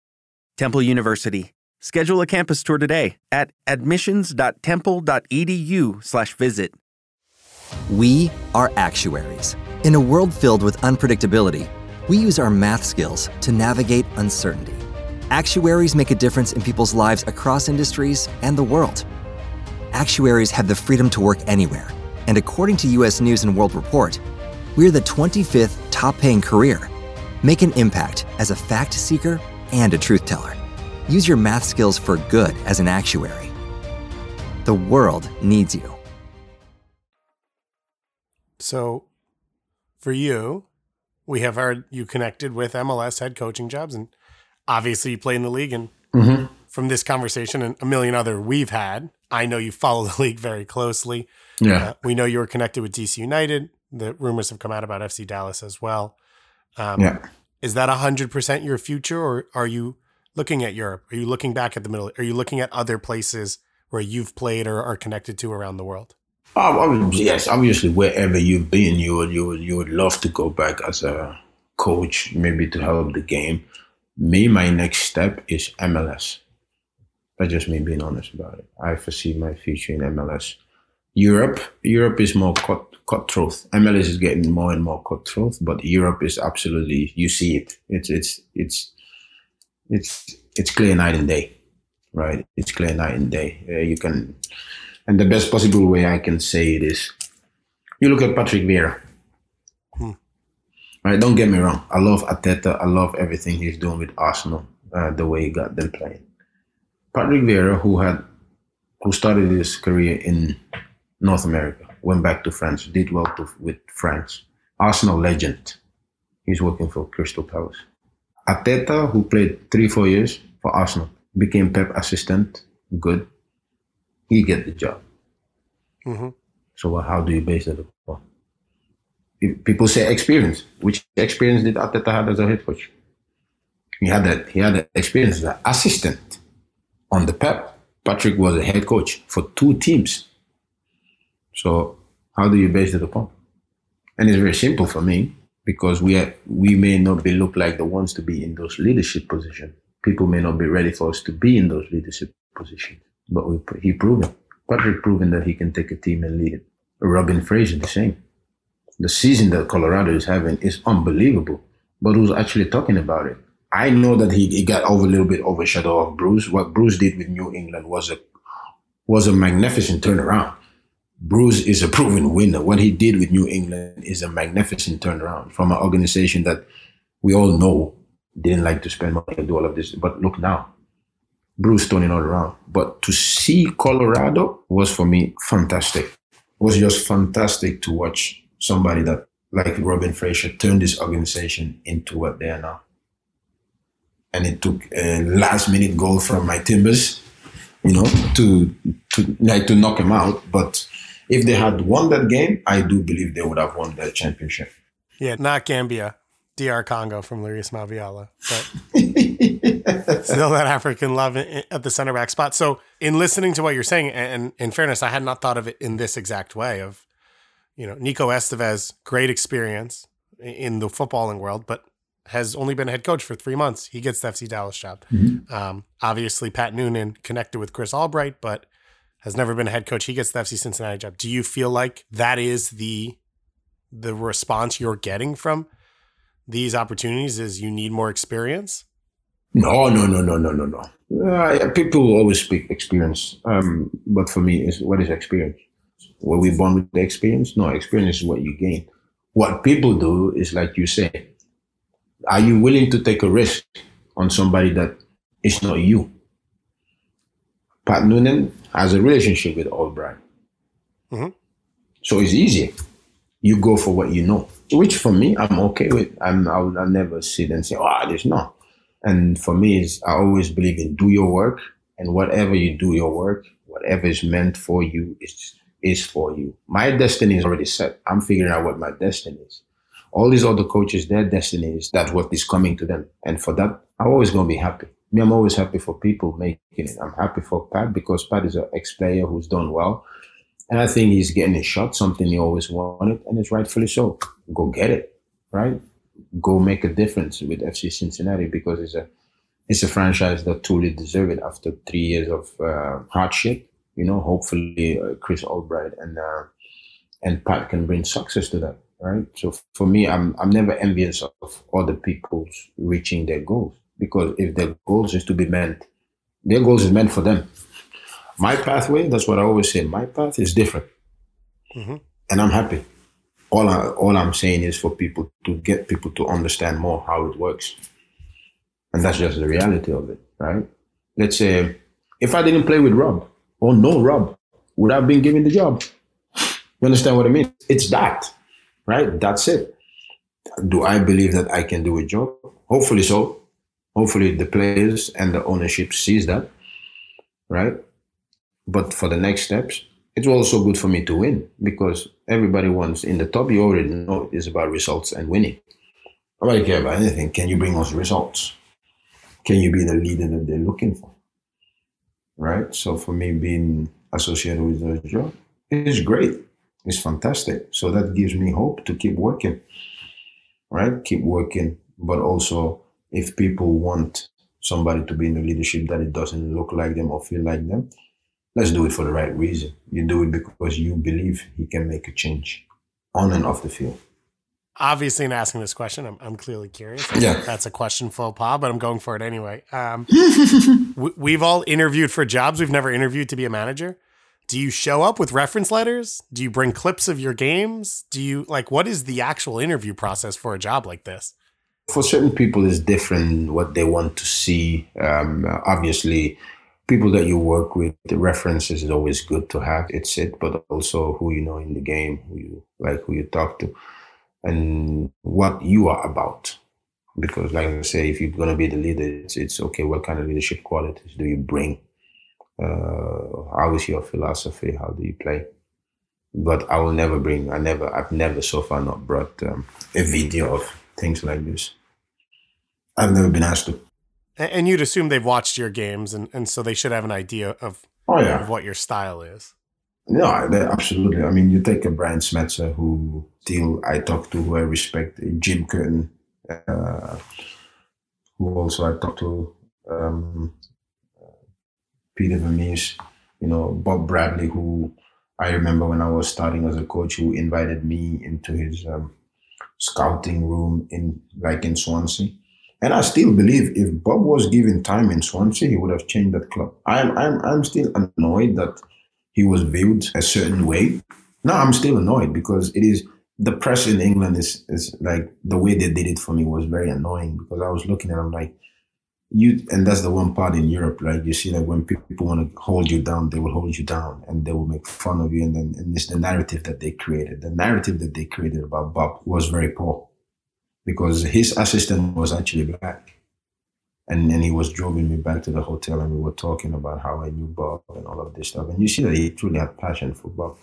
Temple University. Schedule a campus tour today at admissions.temple.edu/visit. We are actuaries. In a world filled with unpredictability, we use our math skills to navigate uncertainty. Actuaries make a difference in people's lives across industries and the world actuaries have the freedom to work anywhere. And according to US News and World Report, we're the 25th top paying career. Make an impact as a fact seeker and a truth teller. Use your math skills for good as an actuary. The world needs you. So, for you, we have heard you connected with MLS head coaching jobs, and obviously you play in the league. And mm-hmm. from this conversation and a million other we've had, I know you follow the league very closely. Yeah. Uh, we know you were connected with DC United. The rumors have come out about FC Dallas as well. Um, yeah. Is that 100% your future, or are you looking at Europe? Are you looking back at the middle? Are you looking at other places where you've played or are connected to around the world? Oh, yes, obviously, wherever you've been, you would, you would, you would love to go back as a coach, maybe to help the game. Me, my next step is MLS. That's just me being honest about it. I foresee my future in MLS. Europe, Europe is more cut, cutthroat. MLS is getting more and more cutthroat, but Europe is absolutely. You see it. It's it's it's it's it's clear night and day, right? It's clear night and day. Uh, you can, and the best possible way I can say it is, you look at Patrick Vieira. Hmm. Right, don't get me wrong. I love Arteta. I love everything he's doing with Arsenal. Uh, the way he got them playing. Patrick Vieira, who had who started his career in North America, went back to France, did well to, with France. Arsenal legend. He's working for Crystal Palace. Arteta, who played three, four years for Arsenal, became Pep assistant. Good. He get the job. Mm-hmm. So how do you base that upon? People say experience. Which experience did Arteta have as a head coach? He had that. He had that experience as an assistant on the Pep, Patrick was a head coach for two teams. So how do you base it upon? And it's very simple for me because we are, we may not be look like the ones to be in those leadership positions. People may not be ready for us to be in those leadership positions, but we, he proven Patrick proven that he can take a team and lead it. Robin Fraser the same. The season that Colorado is having is unbelievable. But who's actually talking about it? I know that he, he got over a little bit overshadowed of Bruce. What Bruce did with New England was a was a magnificent turnaround. Bruce is a proven winner. What he did with New England is a magnificent turnaround from an organization that we all know didn't like to spend money and do all of this. But look now, Bruce turning all around. But to see Colorado was for me fantastic. It was just fantastic to watch somebody that like Robin Fraser turn this organization into what they are now and it took a last minute goal from my Timbers, you know, to to like to knock him out. But if they had won that game, I do believe they would have won the championship. Yeah, not Gambia, DR Congo from Larrys Mabiala, but still that African love at the center back spot. So, in listening to what you're saying, and in fairness, I had not thought of it in this exact way. Of you know, Nico Estevez, great experience in the footballing world, but has only been a head coach for three months. He gets the FC Dallas job. Mm-hmm. Um, obviously, Pat Noonan connected with Chris Albright, but has never been a head coach. He gets the FC Cincinnati job. Do you feel like that is the the response you're getting from these opportunities? Is you need more experience? No, no, no, no, no, no, no. Uh, people always speak experience, um, but for me, is what is experience? Were we born with the experience? No, experience is what you gain. What people do is like you say, are you willing to take a risk on somebody that is not you? Pat Noonan has a relationship with Albright. Mm-hmm. So it's easy. You go for what you know, which for me, I'm okay with. I'm, I'll, I'll never sit and say, oh, there's not. And for me, is I always believe in do your work and whatever you do your work, Whatever is meant for you is is for you. My destiny is already set. I'm figuring out what my destiny is. All these other coaches, their destiny is that what is coming to them. And for that, I'm always going to be happy. Me, I'm always happy for people making it. I'm happy for Pat because Pat is an ex-player who's done well. And I think he's getting a shot, something he always wanted, and it's rightfully so. Go get it, right? Go make a difference with FC Cincinnati because it's a it's a franchise that truly deserve it after three years of uh, hardship. You know, hopefully uh, Chris Albright and uh, and Pat can bring success to that, right? So for me, I'm I'm never envious of other people's reaching their goals because if their goals is to be meant, their goals is meant for them. My pathway, that's what I always say. My path is different, mm-hmm. and I'm happy. All I, all I'm saying is for people to get people to understand more how it works, and that's just the reality of it, right? Let's say if I didn't play with Rob or no Rob, would I have been given the job? You understand what I mean? It's that, right? That's it. Do I believe that I can do a job? Hopefully so. Hopefully the players and the ownership sees that, right? But for the next steps, it's also good for me to win because everybody wants in the top. You already know it's about results and winning. Nobody care about anything. Can you bring us results? Can you be the leader that they're looking for? Right. So for me, being associated with the job is great. It's fantastic. So that gives me hope to keep working. Right. Keep working, but also if people want somebody to be in the leadership that it doesn't look like them or feel like them, let's do it for the right reason. You do it because you believe he can make a change on and off the field. Obviously, in asking this question, I'm, I'm clearly curious. Yeah. That's a question faux pas, but I'm going for it anyway. Um, we've all interviewed for jobs. We've never interviewed to be a manager. Do you show up with reference letters? Do you bring clips of your games? Do you like what is the actual interview process for a job like this? For certain people, it's different what they want to see. Um, obviously, people that you work with, the references is always good to have. It's it, but also who you know in the game, who you like, who you talk to, and what you are about. Because, like I say, if you're gonna be the leader, it's, it's okay. What kind of leadership qualities do you bring? Uh, how is your philosophy? How do you play? But I will never bring. I never. I've never so far not brought um, a video of things like this. I've never been asked to. And you'd assume they've watched your games, and, and so they should have an idea of, oh, yeah. of what your style is. No, absolutely. I mean, you take a Brian Schmetzer, who still I talk to, who I respect, Jim Curtin, uh, who also I talk to, um, Peter Vermes, you know, Bob Bradley, who I remember when I was starting as a coach, who invited me into his um, scouting room in like in Swansea and I still believe if Bob was given time in Swansea, he would have changed that club. I'm I'm I'm still annoyed that he was viewed a certain way. No, I'm still annoyed because it is the press in England is is like the way they did it for me was very annoying because I was looking at them like you and that's the one part in Europe, right? you see that when people want to hold you down, they will hold you down and they will make fun of you and then and it's the narrative that they created. The narrative that they created about Bob was very poor because his assistant was actually black. And then he was driving me back to the hotel and we were talking about how I knew Bob and all of this stuff. And you see that he truly had passion for Bob.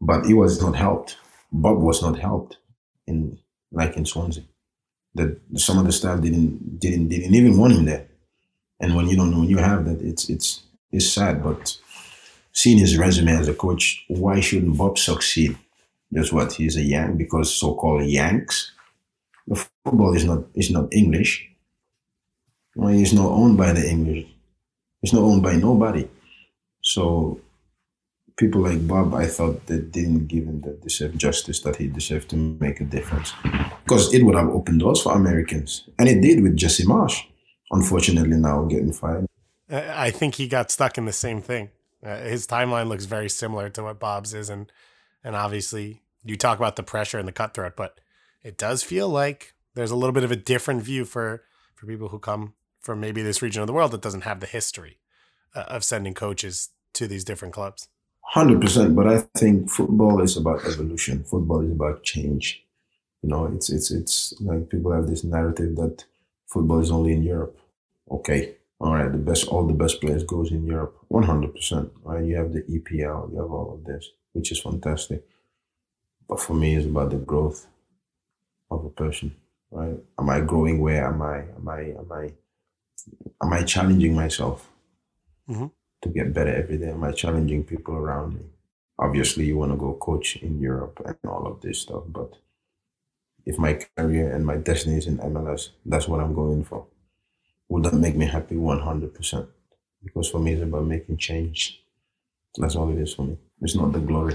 But he was not helped. Bob was not helped in like in Swansea. That some of the staff didn't didn't didn't even want him there. And when you don't know when you have that, it's it's it's sad. But seeing his resume as a coach, why shouldn't Bob succeed? That's what he's a Yank because so-called Yanks the football is not is not English. Well, it's not owned by the English. It's not owned by nobody. So people like Bob, I thought they didn't give him the deserved justice that he deserved to make a difference. Because it would have opened doors for Americans. And it did with Jesse Marsch, Unfortunately, now getting fired. I think he got stuck in the same thing. Uh, his timeline looks very similar to what Bob's is. And, and obviously, you talk about the pressure and the cutthroat, but it does feel like there's a little bit of a different view for for people who come from maybe this region of the world that doesn't have the history uh, of sending coaches to these different clubs. Hundred percent, but I think football is about evolution. Football is about change. You know, it's it's it's like people have this narrative that football is only in Europe. Okay, all right, the best, all the best players goes in Europe, 100%. Right? You have the EPL, you have all of this, which is fantastic. But for me, it's about the growth of a person, right? Am I growing? Where am I? Am I? Am I? Am I challenging myself mm-hmm. To get better every day? Am I challenging people around me? Obviously, you want to go coach in Europe and all of this stuff, but if my career and my destiny is in MLS, that's what I'm going for would that make me happy 100%? Because for me, it's about making change. That's all it is for me. It's not the glory.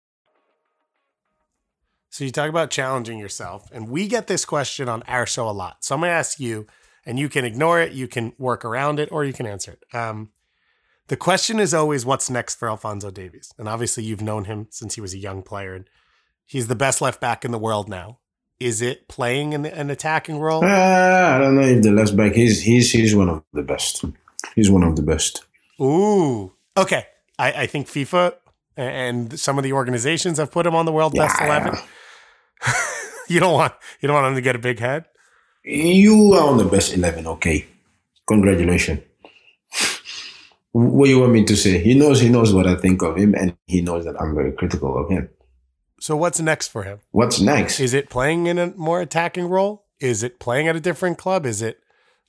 So you talk about challenging yourself, and we get this question on our show a lot. So I'm going to ask you, and you can ignore it, you can work around it, or you can answer it. Um, the question is always, what's next for Alphonso Davies? And obviously, you've known him since he was a young player, and he's the best left back in the world now. Is it playing in an attacking role? Uh, I don't know if the left back. He's he's he's one of the best. He's one of the best. Ooh, okay. I, I think FIFA and some of the organizations have put him on the world yeah. best eleven. You don't want you don't want him to get a big head. You are on the best eleven. Okay, congratulations. what do you want me to say? He knows he knows what I think of him, and he knows that I'm very critical of him. So what's next for him? What's next? Is it playing in a more attacking role? Is it playing at a different club? Is it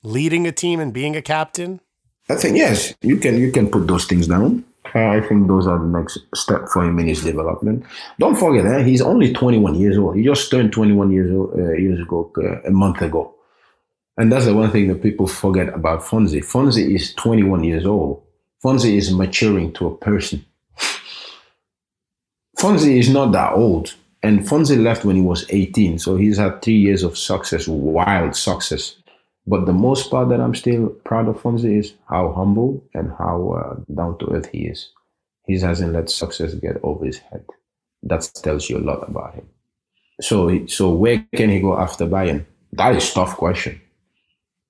leading a team and being a captain? I think yes, you can you can put those things down. I think those are the next step for him in his development. Don't forget, eh, he's only 21 years old. He just turned 21 years old, uh, years ago, uh, a month ago. And that's the one thing that people forget about Fonzie. Fonzie is 21 years old. Fonzie is maturing to a person. Fonzie is not that old. And Fonzie left when he was 18. So he's had three years of success, wild success. But the most part that I'm still proud of Fonzie is how humble and how uh, down to earth he is. He hasn't let success get over his head. That tells you a lot about him. So, so where can he go after Bayern? That is tough question.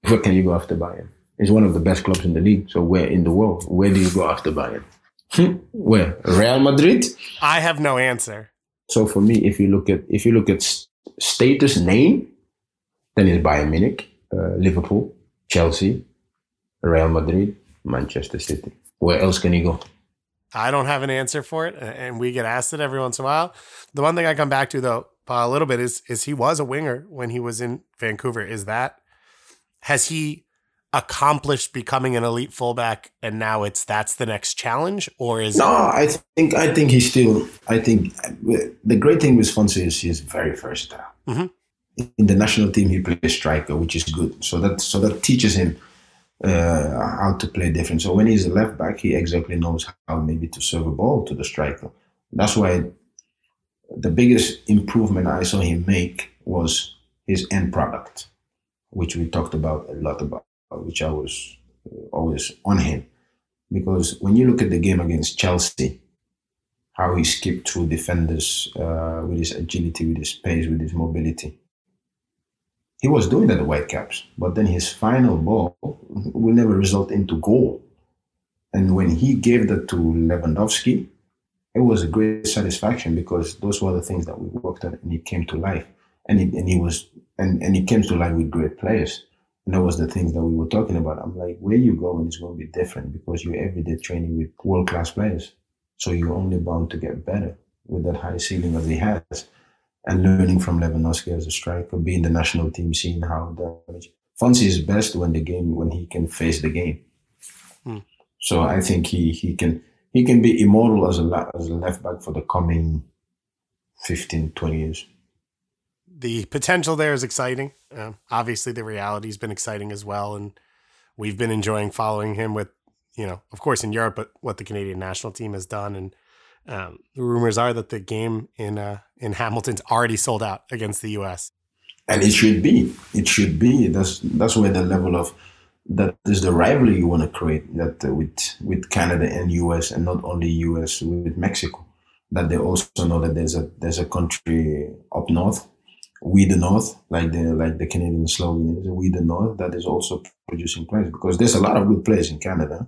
Where can you go after Bayern? It's one of the best clubs in the league. So where in the world? Where do you go after Bayern? where? Real Madrid? I have no answer. So for me, if you look at if you look at status name, then it's Bayern Munich uh, Liverpool, Chelsea, Real Madrid, Manchester City. Where else can you go? I don't have an answer for it, and we get asked it every once in a while. The one thing I come back to though, a little bit is is he was a winger when he was in Vancouver. Is that has he accomplished becoming an elite fullback, and now it's that's the next challenge, or is no? I think I think he's still. I think the great thing with Fonzie is he's very versatile. Mm-hmm in the national team he plays striker, which is good. So that so that teaches him uh, how to play different. So when he's a left back, he exactly knows how maybe to serve a ball to the striker. That's why the biggest improvement I saw him make was his end product, which we talked about a lot about, which I was uh, always on him. Because when you look at the game against Chelsea, how he skipped through defenders uh, with his agility, with his pace, with his mobility, he was doing that at the Whitecaps, but then his final ball will never result into goal. And when he gave that to Lewandowski, it was a great satisfaction because those were the things that we worked on and it came to life. And it, and he was and, and it came to life with great players. And that was the things that we were talking about. I'm like, where you go and it's going to be different because you're everyday training with world class players. So you're only bound to get better with that high ceiling that he has. And learning from Lewandowski as a striker, being the national team, seeing how the Fonzie is best when the game when he can face the game. Hmm. So I think he he can he can be immortal as a as a left back for the coming 15, 20 years the potential there is exciting. Uh, obviously, the reality has been exciting as well, and we've been enjoying following him with, you know, of course in Europe, but what the Canadian national team has done. And um, the rumors are that the game in uh, in Hamilton's already sold out against the U.S. And it should be. It should be. That's that's where the level of that is the rivalry you want to create that uh, with with Canada and U.S. and not only U.S. with Mexico. That they also know that there's a there's a country up north we the North, like the like the Canadian slogan is, we the North, that is also producing players because there's a lot of good players in Canada.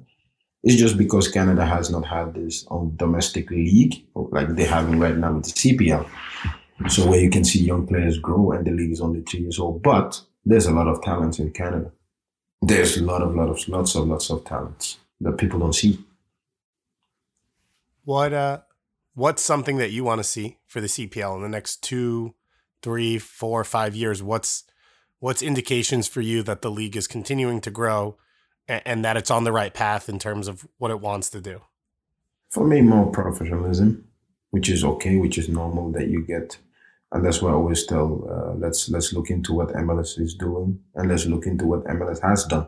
It's just because Canada has not had this own domestic league like they're having right now with the CPL. So where you can see young players grow and the league is only three years old. But there's a lot of talents in Canada. There's a lot of lot of lots of lots of talents that people don't see. What uh what's something that you want to see for the CPL in the next two three, four, five years, what's what's indications for you that the league is continuing to grow and, and that it's on the right path in terms of what it wants to do? For me, more professionalism, which is okay, which is normal that you get and that's why I always tell uh, let's let's look into what MLS is doing and let's look into what MLS has done.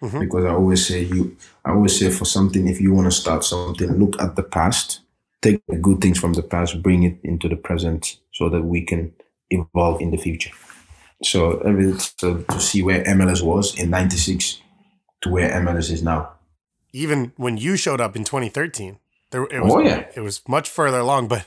Mm-hmm. Because I always say you I always say for something if you want to start something, look at the past, take the good things from the past, bring it into the present so that we can evolve in the future. So, to, to see where MLS was in 96 to where MLS is now. Even when you showed up in 2013, there, it was, oh, yeah. it was much further along, but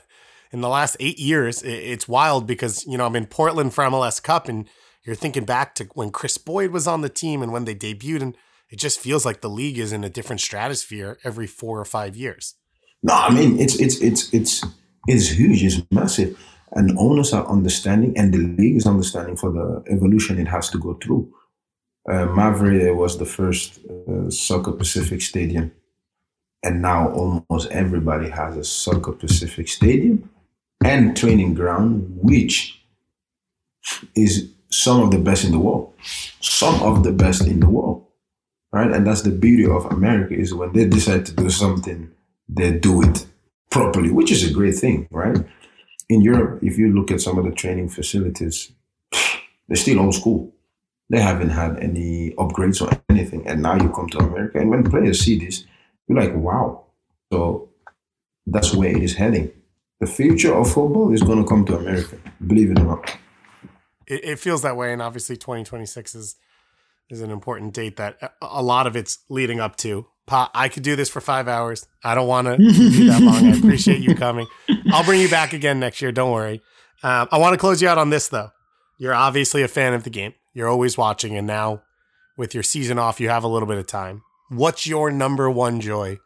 in the last eight years, it, it's wild because, you know, I'm in Portland for MLS Cup and you're thinking back to when Kris Boyd was on the team and when they debuted and it just feels like the league is in a different stratosphere every four or five years. No, I mean it's it's it's it's it's huge, it's massive and owners are understanding and the league is understanding for the evolution it has to go through. Uh, Maverik was the first uh, soccer-specific stadium, and now almost everybody has a soccer-specific stadium and training ground, which is some of the best in the world, some of the best in the world, right? And that's the beauty of America is when they decide to do something, they do it properly, which is a great thing, right? in Europe, if you look at some of the training facilities, they're still old school. They haven't had any upgrades or anything. And now you come to America, and when players see this, you're like, wow. So that's where it is heading. The future of football is going to come to America, believe it or not. It, it feels that way, and obviously, 2026 is is an important date that a lot of it's leading up to. Pa, I could do this for five hours. I don't want to do that long. I appreciate you coming. I'll bring you back again next year. Don't worry. Um, I want to close you out on this though. You're obviously a fan of the game. You're always watching, and now with your season off, you have a little bit of time. What's your number one joy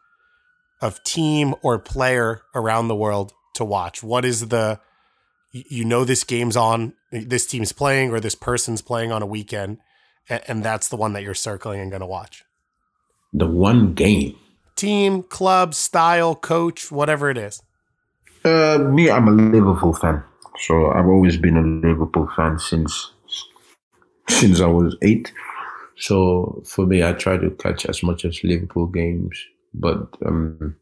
of team or player around the world to watch? What is the you know this game's on, this team's playing, or this person's playing on a weekend, and that's the one that you're circling and going to watch? the one game? Team, club, style, coach, whatever it is. Uh, me, I'm a Liverpool fan. So I've always been a Liverpool fan since since I was eight. So for me, I try to catch as much as Liverpool games. But um,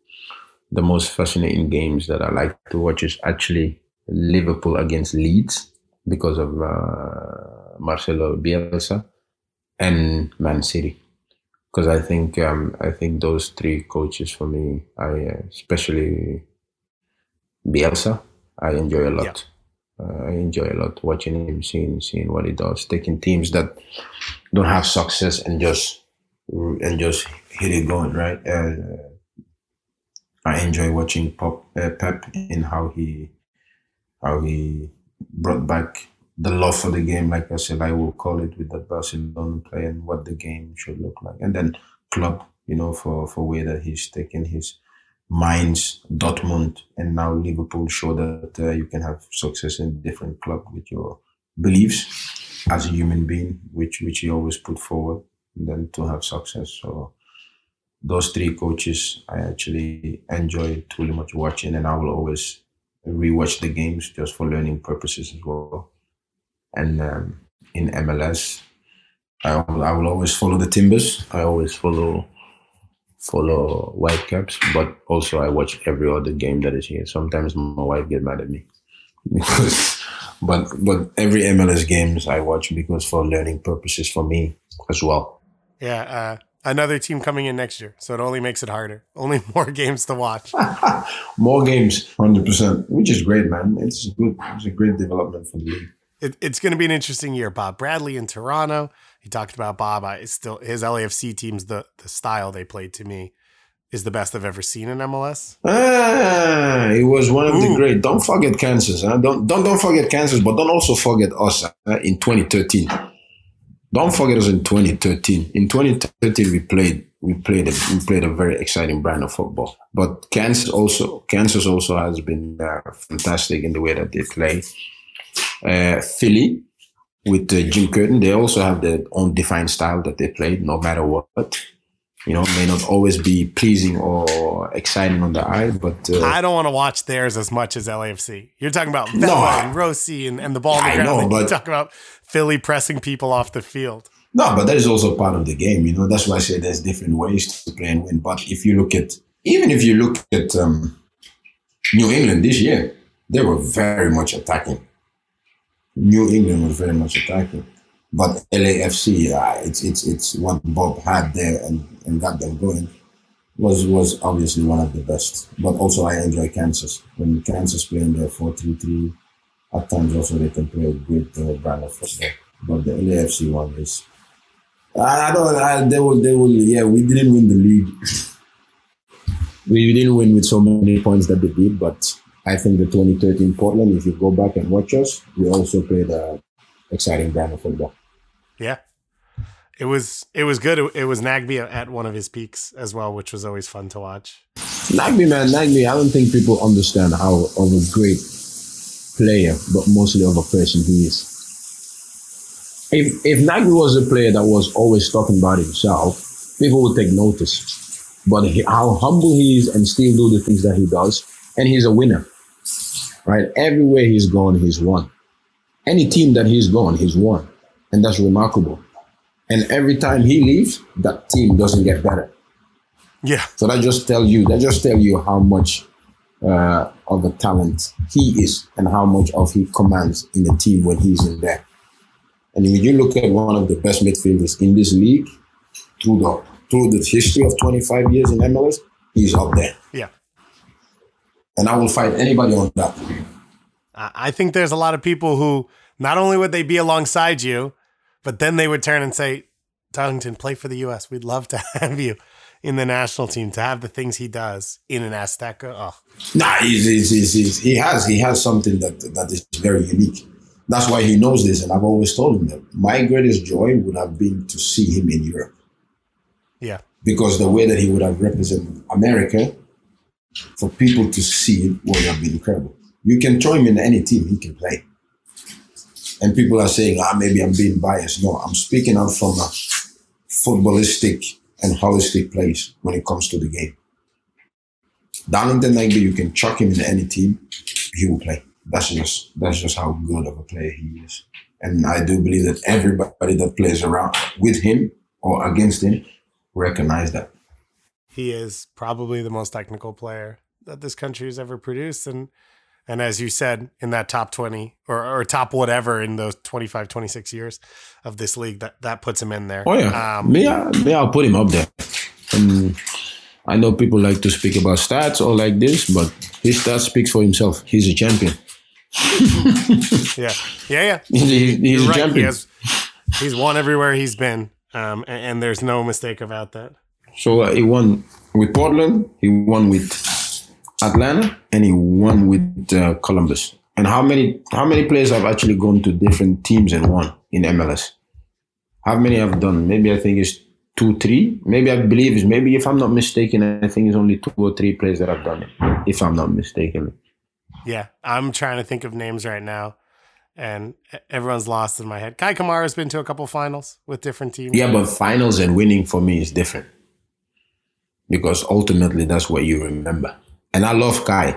the most fascinating games that I like to watch is actually Liverpool against Leeds because of uh, Marcelo Bielsa and Man City because I think um, I think those three coaches for me, I uh, especially Bielsa, I enjoy a lot. Yeah. Uh, I enjoy a lot watching him, seeing seeing what he does, taking teams that don't have success and just and just hit it going right. Uh, I enjoy watching Pop, uh, Pep in how he how he brought back the love for the game, like I said, I will call it with that Barcelona play and what the game should look like. And then Klopp, you know, for, for way that he's taken his Mainz, Dortmund, and now Liverpool show that uh, you can have success in different club with your beliefs as a human being, which which you always put forward, and then to have success. So those three coaches, I actually enjoy truly much watching, and I will always rewatch the games just for learning purposes as well. And um, in MLS, I will, I will always follow the Timbers. I always follow follow Whitecaps, but also I watch every other game that is here. Sometimes my wife get mad at me because, but but every MLS games I watch because for learning purposes for me as well. Yeah, uh, another team coming in next year, so it only makes it harder. Only more games to watch. more games, hundred percent, which is great, man. It's good. It's a great development for the league. It, it's going to be an interesting year. Bob Bradley in Toronto. He talked about Bob. I still his LAFC teams. The the style they played to me is the best I've ever seen in MLS. Ah, he was one of Ooh. the great. Don't forget Kansas. Huh? Don't don't don't forget Kansas, but don't also forget us uh, in 2013. Don't forget us in 2013. In 2013, we played we played a, we played a very exciting brand of football. But Kansas also Kansas also has been uh, fantastic in the way that they play. Uh, Philly with uh, Jim Curtin, they also have their own defined style that they play, no matter what. You know, may not always be pleasing or exciting on the eye, but uh, I don't want to watch theirs as much as LAFC. You're talking about Vela no, and Rossi and, and the ball. I know, but you talk about Philly pressing people off the field. No, but that is also part of the game. You know, that's why I say there's different ways to play and win. But if you look at, even if you look at um, New England this year, they were very much attacking. New England was very much attacking. But LAFC, uh, it's it's it's what Bob had there and, and got them going was was obviously one of the best. But also I enjoy Kansas. When Kansas playing their 4-3-3, at times also they can play a great uh, brand of football. But the LAFC one is I don't I, they will they will yeah, we didn't win the league. we didn't win with so many points that they did, but I think the 2013 Portland, if you go back and watch us, we also played a exciting brand of football. Yeah. It was it was good. It, was Nagbe at one of his peaks as well, which was always fun to watch. Nagbe, man, Nagbe. I don't think people understand how of a great player, but mostly of a person he is. If if Nagbe was a player that was always talking about himself, people would take notice. But he, how humble he is and still do the things that he does, and he's a winner right? Everywhere he's gone, he's won. Any team that he's gone, he's won. And that's remarkable. And every time he leaves, that team doesn't get better. Yeah. So that just tell you, that just tell you how much uh, of a talent he is and how much of he commands in the team when he's in there. And when you look at one of the best midfielders in this league, through the through the history of 25 years in MLS, he's up there. Yeah and I will fight anybody on that. I think there's a lot of people who not only would they be alongside you, but then they would turn and say, Darlington, play for the U.S. We'd love to have you in the national team to have the things he does in an Azteca. Oh. Nah, he's, he's, he's, he's, he has he has something that that is very unique. That's why he knows this, and I've always told him that my greatest joy would have been to see him in Europe. Yeah, because the way that he would have represented America for people to see it would have been incredible. You can throw him in any team, he can play. And people are saying, ah, maybe I'm being biased. No, I'm speaking out from a footballistic and holistic place when it comes to the game. Darlington Nagbe, you can chuck him in any team, he will play. That's just that's just how good of a player he is. And I do believe that everybody that plays around with him or against him recognize that he is probably the most technical player that this country has ever produced. And and as you said in that top 20 or, or top whatever in those 25 26 years of this league that that puts him in there. Oh yeah. Um, I, me i'll put him up there. And i know people like to speak about stats or like this but his stats speaks for himself. He's a champion. Yeah. Yeah yeah. He, he's a right. champion. he has, he's won everywhere he's been um, and, and there's no mistake about that so uh, he won with Portland, he won with Atlanta, and he won with uh, Columbus. And how many how many players have actually gone to different teams and won in MLS? How many have done? Maybe I think it's two, three. Maybe I believe it's maybe if I'm not mistaken, I think it's only two or three players that have done it. If I'm not mistaken. Yeah, I'm trying to think of names right now, and everyone's lost in my head. Kei Kamara's been to a couple finals with different teams. Yeah, but finals and winning for me is different because ultimately that's what you remember. And I love Kei.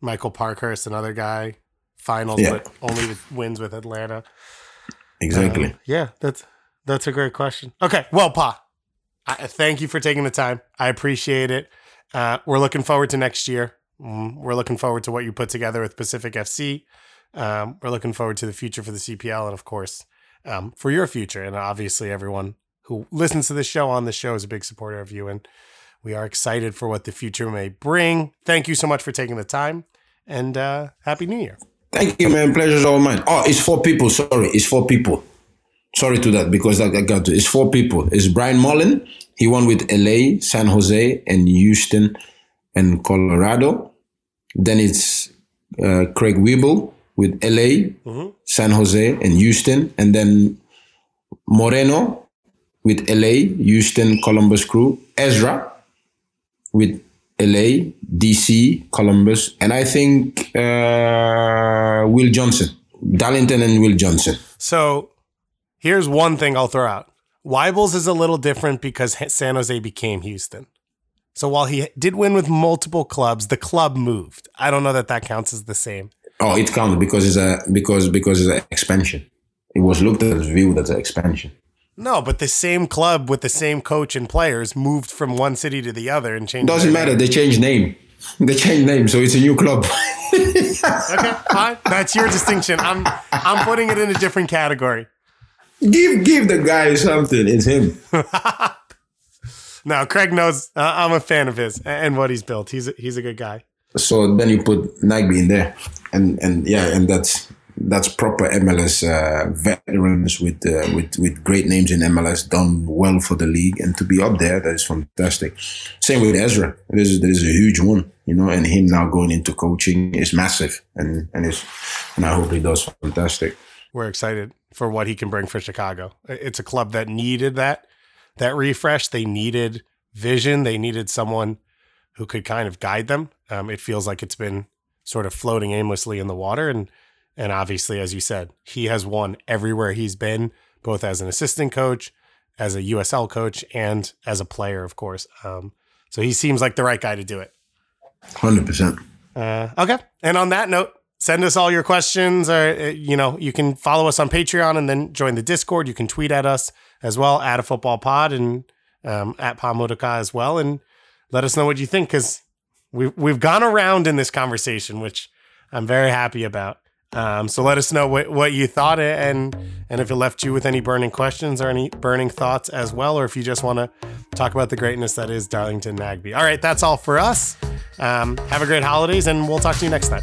Michael Parkhurst, another guy, finals, yeah. but only with, wins with Atlanta. Exactly. Um, yeah, that's that's a great question. Okay, well, Pa, I, thank you for taking the time. I appreciate it. Uh, we're looking forward to next year. Mm, we're looking forward to what you put together with Pacific FC. Um, we're looking forward to the future for the CPL and, of course, um, for your future. And obviously, everyone who listens to this show on the show is a big supporter of you. And we are excited for what the future may bring. Thank you so much for taking the time and uh, Happy New Year. Thank you, man. Pleasure's all mine. Oh, it's four people. Sorry, it's four people. Sorry to that because I got to. It's four people. It's Brian Mullan. He won with LA, San Jose, and Houston and Colorado. Then it's uh, Craig Waibel with LA, mm-hmm. San Jose, and Houston. And then Moreno with LA, Houston, Columbus Crew. Ezra with LA, DC, Columbus, and I think uh, Will Johnson, Darlington, and Will Johnson. So here's one thing I'll throw out. Waibel's is a little different because San Jose became Houston. So while he did win with multiple clubs, the club moved. I don't know that that counts as the same. Oh, it counts because it's a because because it's an expansion. It was looked at as viewed as an expansion. No, but the same club with the same coach and players moved from one city to the other and changed. Doesn't matter. Name. They changed name. They changed name, so it's a new club. okay, fine. That's your distinction. I'm I'm putting it in a different category. Give give the guy something. It's him. no, Craig knows uh, I'm a fan of his and what he's built. He's a, he's a good guy. So then you put Nagbe in there, and and yeah, and that's that's proper MLS uh, veterans with uh, with with great names in MLS, done well for the league, and to be up there, that is fantastic. Same with Ezra, there is there is a huge one, you know, and him now going into coaching is massive, and and it's and I hope he does fantastic. We're excited for what he can bring for Chicago. It's a club that needed that that refresh. They needed vision. They needed someone who could kind of guide them. Um, it feels like it's been sort of floating aimlessly in the water, and and obviously, as you said, he has won everywhere he's been, both as an assistant coach, as a USL coach, and as a player, of course. Um, so he seems like the right guy to do it. 100%. Uh, okay. And on that note, send us all your questions or uh, you know you can follow us on patreon and then join the discord you can tweet at us as well at a football pod and um, at Pa-Modou Kah as well and let us know what you think because we've, we've gone around in this conversation which i'm very happy about um, so let us know what, what you thought and and if it left you with any burning questions or any burning thoughts as well, or if you just want to talk about the greatness that is Darlington Nagbe. All right, that's all for us. Um, have a great holidays, and we'll talk to you next time.